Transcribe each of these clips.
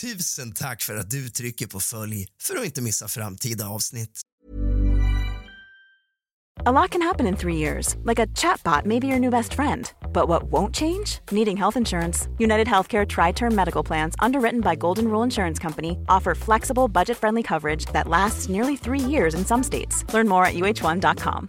Tusen tack för att du trycker på följ för att inte missa framtida avsnitt. A lot can happen in three years, like a chatbot may be your new best friend. But what won't change? Needing health insurance. United Healthcare Tri Term Medical Plans, underwritten by Golden Rule Insurance Company, offer flexible, budget friendly coverage that lasts nearly three years in some states. Learn more at uh1.com.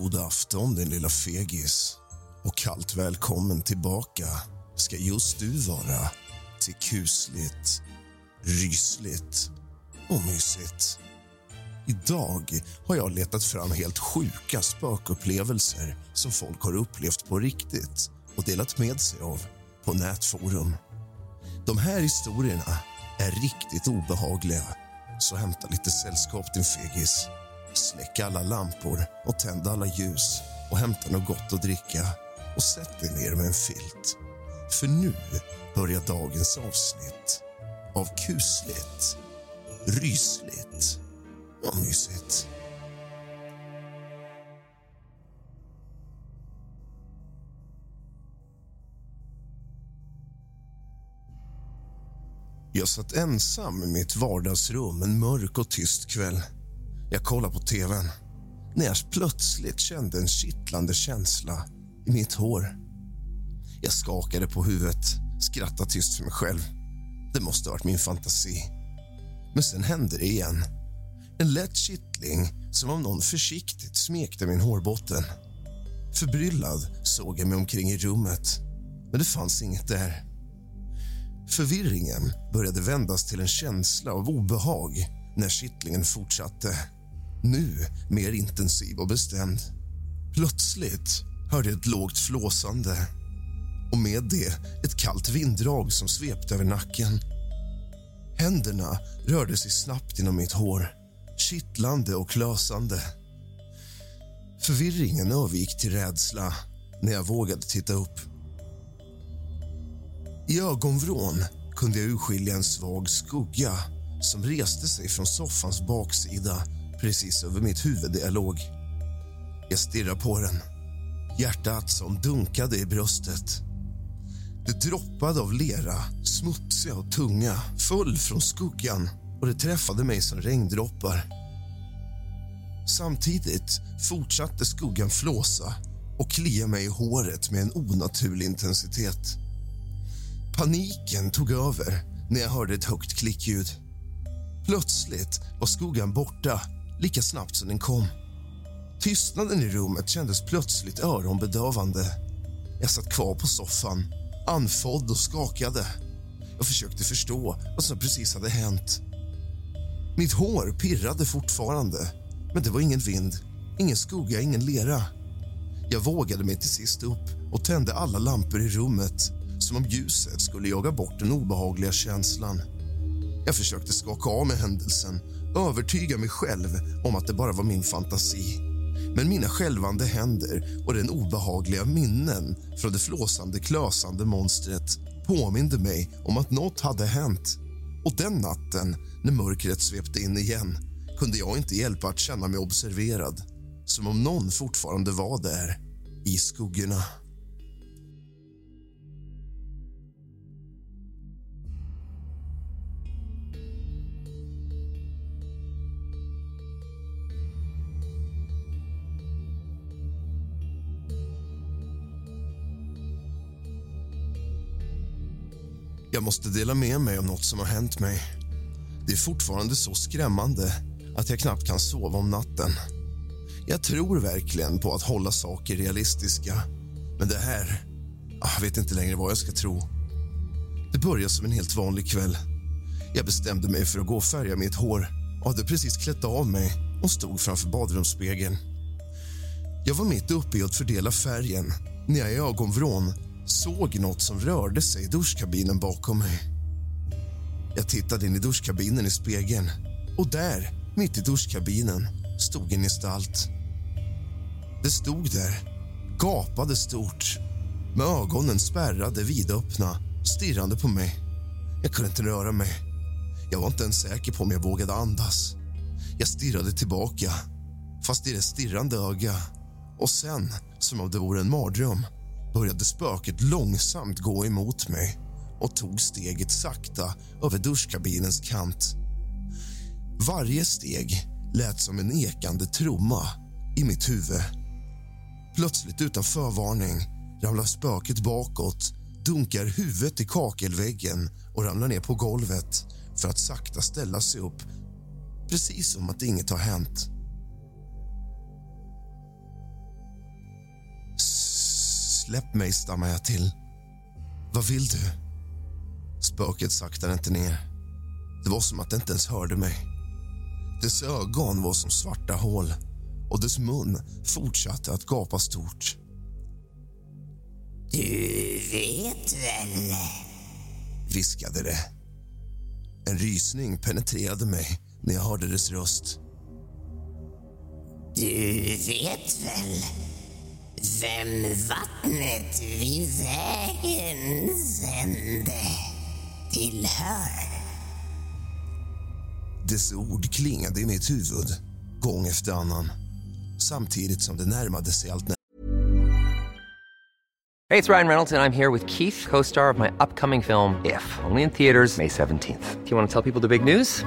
God afton din lilla fegis och kallt välkommen tillbaka ska just du vara till kusligt, rysligt och mysigt. Idag har jag letat fram helt sjuka spökupplevelser som folk har upplevt på riktigt och delat med sig av på nätforum. De här historierna är riktigt obehagliga, så hämta lite sällskap din fegis. Släck alla lampor och tänd alla ljus och hämta något gott att dricka och sätt dig ner med en filt. För nu börjar dagens avsnitt av kusligt, rysligt och mysigt. Jag satt ensam i mitt vardagsrum en mörk och tyst kväll. Jag kollade på tvn när jag plötsligt kände en kittlande känsla i mitt hår. Jag skakade på huvudet, skrattade tyst för mig själv. Det måste ha varit min fantasi. Men sen hände det igen. En lätt kittling som om någon försiktigt smekte min hårbotten. Förbryllad såg jag mig omkring i rummet, men det fanns inget där. Förvirringen började vändas till en känsla av obehag när kittlingen fortsatte. Nu mer intensiv och bestämd. Plötsligt hörde jag ett lågt flåsande och med det ett kallt vinddrag som svepte över nacken. Händerna rörde sig snabbt inom mitt hår, kittlande och klösande. Förvirringen övergick till rädsla när jag vågade titta upp. I ögonvrån kunde jag urskilja en svag skugga som reste sig från soffans baksida precis över mitt huvud där jag låg. Jag stirrade på den, hjärtat som dunkade i bröstet. Det droppade av lera, smutsiga och tunga, föll från skuggan och det träffade mig som regndroppar. Samtidigt fortsatte skuggan flåsa och klia mig i håret med en onaturlig intensitet. Paniken tog över när jag hörde ett högt klickljud. Plötsligt var skuggan borta lika snabbt som den kom. Tystnaden i rummet kändes plötsligt öronbedövande. Jag satt kvar på soffan, andfådd och skakade. Jag försökte förstå vad som precis hade hänt. Mitt hår pirrade fortfarande, men det var ingen vind, ingen skugga, ingen lera. Jag vågade mig till sist upp och tände alla lampor i rummet som om ljuset skulle jaga bort den obehagliga känslan. Jag försökte skaka av mig händelsen, övertyga mig själv om att det bara var min fantasi. Men mina skälvande händer och den obehagliga minnen från det flåsande, klösande monstret påminde mig om att något hade hänt. Och den natten, när mörkret svepte in igen kunde jag inte hjälpa att känna mig observerad som om någon fortfarande var där, i skuggorna. Jag måste dela med mig av något som har hänt mig. Det är fortfarande så skrämmande att jag knappt kan sova om natten. Jag tror verkligen på att hålla saker realistiska. Men det här... Ah, jag vet inte längre vad jag ska tro. Det började som en helt vanlig kväll. Jag bestämde mig för att gå och färga mitt hår och hade precis klätt av mig och stod framför badrumsspegeln. Jag var mitt uppe i att fördela färgen när jag i ögonvrån såg något som rörde sig i duschkabinen bakom mig. Jag tittade in i duschkabinen i spegeln och där, mitt i duschkabinen, stod en gestalt. Det stod där, gapade stort med ögonen spärrade vidöppna, stirrande på mig. Jag kunde inte röra mig. Jag var inte ens säker på om jag vågade andas. Jag stirrade tillbaka, fast i det stirrande öga. Och sen, som om det vore en mardröm, började spöket långsamt gå emot mig och tog steget sakta över duschkabinens kant. Varje steg lät som en ekande trumma i mitt huvud. Plötsligt, utan förvarning, ramlar spöket bakåt dunkar huvudet i kakelväggen och ramlar ner på golvet för att sakta ställa sig upp precis som att inget har hänt. Släpp mig, stammar jag till. Vad vill du? Spöket saktade inte ner. Det var som att det inte ens hörde mig. Dess ögon var som svarta hål och dess mun fortsatte att gapa stort. Du vet väl? viskade det. En rysning penetrerade mig när jag hörde dess röst. Du vet väl vem vattnet vid vägens ände tillhör? Dess ord klingade i mitt huvud gång efter annan samtidigt som det närmade sig allt Hey, it's Ryan Reynolds, and I'm here with Keith, co star of my upcoming film, If, only in theaters, May 17th. Do you want to tell people the big news?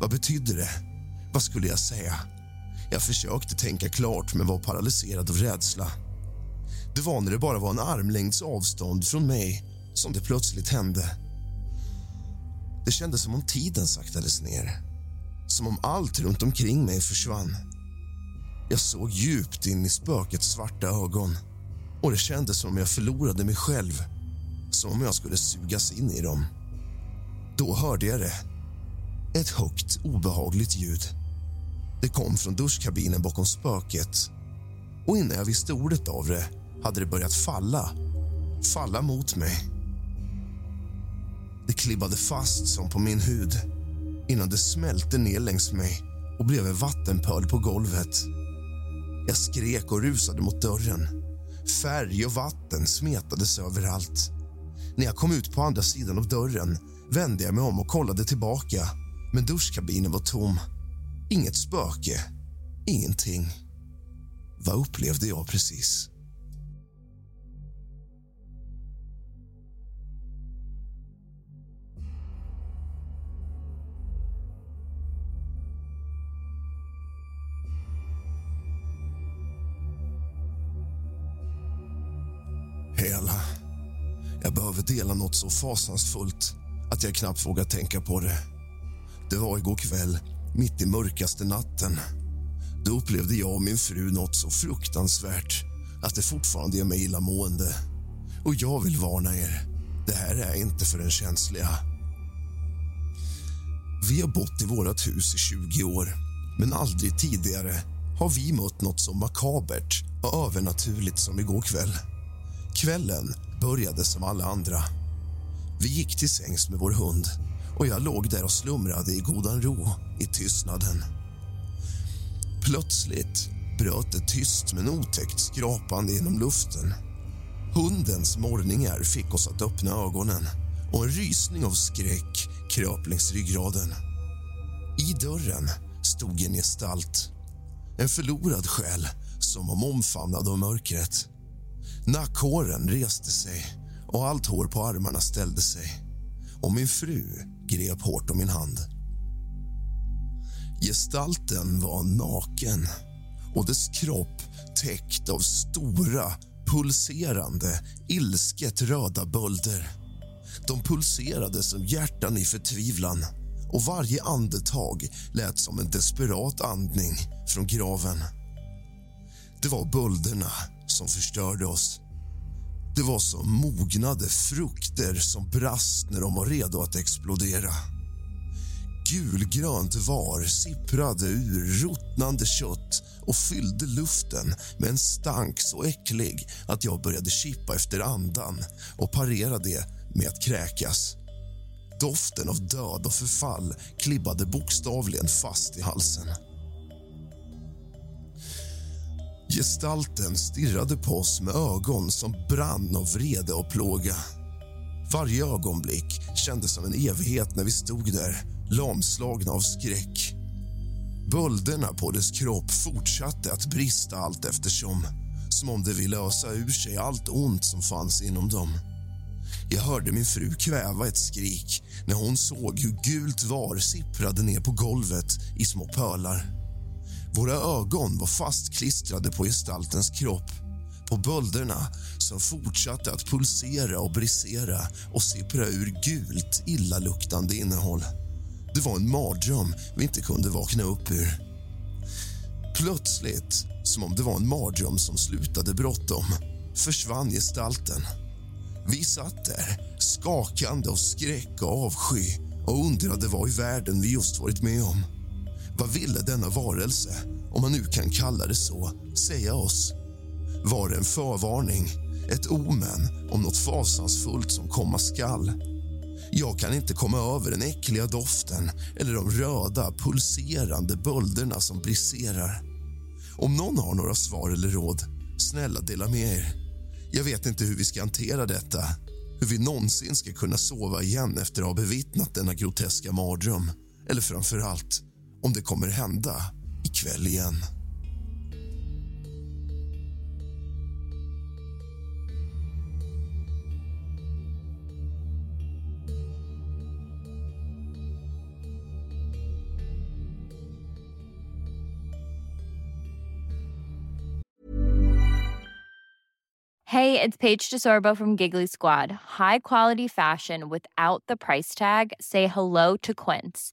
Vad betydde det? Vad skulle jag säga? Jag försökte tänka klart men var paralyserad av rädsla. Det var när det bara var en armlängds avstånd från mig som det plötsligt hände. Det kändes som om tiden saktades ner. Som om allt runt omkring mig försvann. Jag såg djupt in i spökets svarta ögon och det kändes som om jag förlorade mig själv. Som om jag skulle sugas in i dem. Då hörde jag det. Ett högt, obehagligt ljud. Det kom från duschkabinen bakom spöket. Och innan jag visste ordet av det hade det börjat falla. Falla mot mig. Det klibbade fast som på min hud. innan det smälte ner längs mig och blev en vattenpöl på golvet. Jag skrek och rusade mot dörren. Färg och vatten smetades överallt. När jag kom ut på andra sidan av dörren vände jag mig om och kollade tillbaka. Men duschkabinen var tom. Inget spöke. Ingenting. Vad upplevde jag precis? Hela. Jag behöver dela något så fasansfullt att jag knappt vågar tänka på det. Det var igår kväll, mitt i mörkaste natten. Då upplevde jag och min fru något så fruktansvärt att det fortfarande gör mig illamående. Och jag vill varna er, det här är inte för den känsliga. Vi har bott i vårt hus i 20 år, men aldrig tidigare har vi mött något så makabert och övernaturligt som igår kväll. Kvällen började som alla andra. Vi gick till sängs med vår hund och jag låg där och slumrade i godan ro i tystnaden. Plötsligt bröt det tyst men otäckt skrapande genom luften. Hundens morrningar fick oss att öppna ögonen och en rysning av skräck kröp längs ryggraden. I dörren stod en gestalt. En förlorad själ som var omfamnad av mörkret. Nackhåren reste sig och allt hår på armarna ställde sig och min fru grep hårt om min hand. Gestalten var naken och dess kropp täckt av stora, pulserande, ilsket röda bölder. De pulserade som hjärtan i förtvivlan och varje andetag lät som en desperat andning från graven. Det var bölderna som förstörde oss. Det var som mognade frukter som brast när de var redo att explodera. Gulgrönt var sipprade ur ruttnande kött och fyllde luften med en stank så äcklig att jag började kippa efter andan och parera det med att kräkas. Doften av död och förfall klibbade bokstavligen fast i halsen. Gestalten stirrade på oss med ögon som brann av vrede och plåga. Varje ögonblick kändes som en evighet när vi stod där, lamslagna av skräck. Bölderna på dess kropp fortsatte att brista allt eftersom som om det ville ösa ur sig allt ont som fanns inom dem. Jag hörde min fru kväva ett skrik när hon såg hur gult var sipprade ner på golvet i små pölar. Våra ögon var fastklistrade på gestaltens kropp på bölderna som fortsatte att pulsera och brisera och sippra ur gult, illaluktande innehåll. Det var en mardröm vi inte kunde vakna upp ur. Plötsligt, som om det var en mardröm som slutade bråttom, försvann gestalten. Vi satt där, skakande av skräck och avsky och undrade vad i världen vi just varit med om. Vad ville denna varelse, om man nu kan kalla det så, säga oss? Var det en förvarning, ett omen om något fasansfullt som komma skall? Jag kan inte komma över den äckliga doften eller de röda, pulserande bölderna som briserar. Om någon har några svar eller råd, snälla dela med er. Jag vet inte hur vi ska hantera detta, hur vi någonsin ska kunna sova igen efter att ha bevittnat denna groteska mardröm. Eller framför allt, om det kommer hända ikväll igen. Hey, it's Paige DeSorbo from Giggly Squad. High quality fashion without the price tag. Say hello to Quince.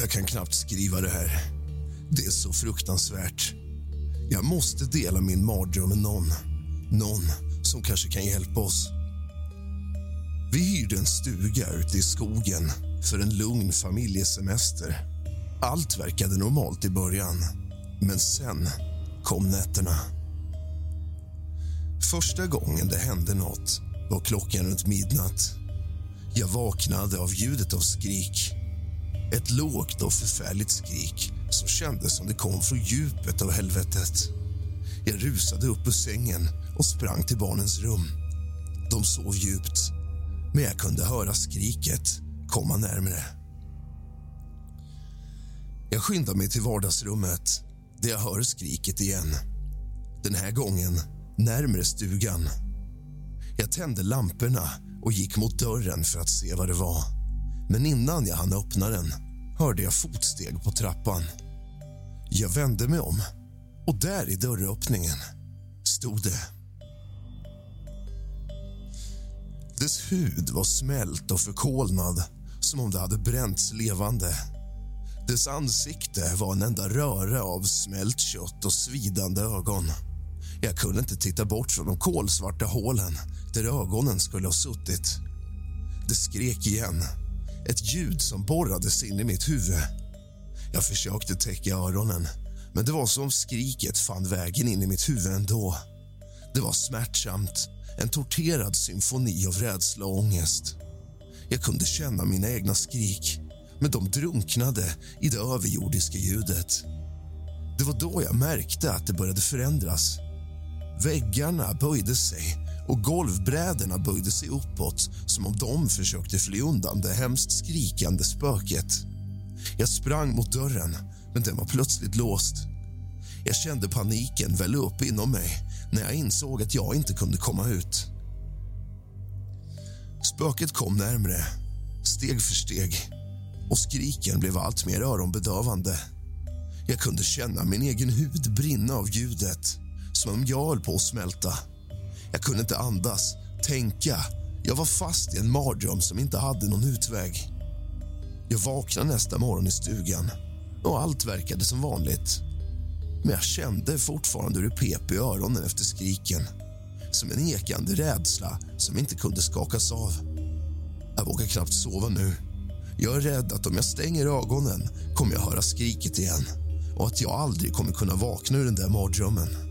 Jag kan knappt skriva det här. Det är så fruktansvärt. Jag måste dela min mardröm med någon. Någon som kanske kan hjälpa oss. Vi hyrde en stuga ute i skogen för en lugn familjesemester. Allt verkade normalt i början, men sen kom nätterna. Första gången det hände nåt var klockan runt midnatt. Jag vaknade av ljudet av skrik. Ett lågt och förfärligt skrik som kändes som det kom från djupet av helvetet. Jag rusade upp ur sängen och sprang till barnens rum. De sov djupt, men jag kunde höra skriket komma närmre. Jag skyndar mig till vardagsrummet där jag hör skriket igen. Den här gången närmre stugan. Jag tände lamporna och gick mot dörren för att se vad det var. Men innan jag hann öppna den hörde jag fotsteg på trappan. Jag vände mig om och där i dörröppningen stod det. Dess hud var smält och förkolnad som om det hade bränts levande. Dess ansikte var en enda röra av smält kött och svidande ögon. Jag kunde inte titta bort från de kolsvarta hålen där ögonen skulle ha suttit. Det skrek igen, ett ljud som borrades in i mitt huvud. Jag försökte täcka öronen, men det var som om skriket fann vägen in i mitt huvud ändå. Det var smärtsamt, en torterad symfoni av rädsla och ångest. Jag kunde känna mina egna skrik, men de drunknade i det överjordiska ljudet. Det var då jag märkte att det började förändras. Väggarna böjde sig och golvbrädorna böjde sig uppåt som om de försökte fly undan det hemskt skrikande spöket. Jag sprang mot dörren, men den var plötsligt låst. Jag kände paniken välla upp inom mig när jag insåg att jag inte kunde komma ut. Spöket kom närmre, steg för steg och skriken blev allt mer öronbedövande. Jag kunde känna min egen hud brinna av ljudet som om jag höll på att smälta. Jag kunde inte andas, tänka. Jag var fast i en mardröm som inte hade någon utväg. Jag vaknade nästa morgon i stugan och allt verkade som vanligt. Men jag kände fortfarande hur det pep i öronen efter skriken som en ekande rädsla som inte kunde skakas av. Jag vågar knappt sova nu. Jag är rädd att om jag stänger ögonen kommer jag höra skriket igen och att jag aldrig kommer kunna vakna ur den där mardrömmen.